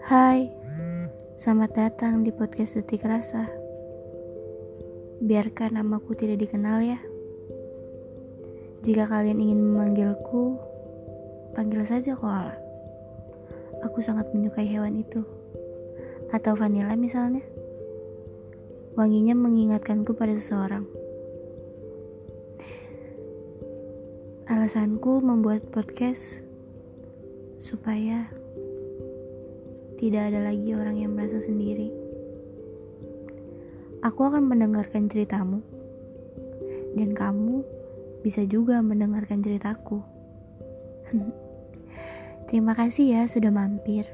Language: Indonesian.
Hai, selamat datang di podcast Detik Rasa. Biarkan namaku tidak dikenal ya. Jika kalian ingin memanggilku, panggil saja koala. Aku sangat menyukai hewan itu. Atau vanilla misalnya. Wanginya mengingatkanku pada seseorang. Alasanku membuat podcast supaya tidak ada lagi orang yang merasa sendiri. Aku akan mendengarkan ceritamu, dan kamu bisa juga mendengarkan ceritaku. Terima kasih ya sudah mampir.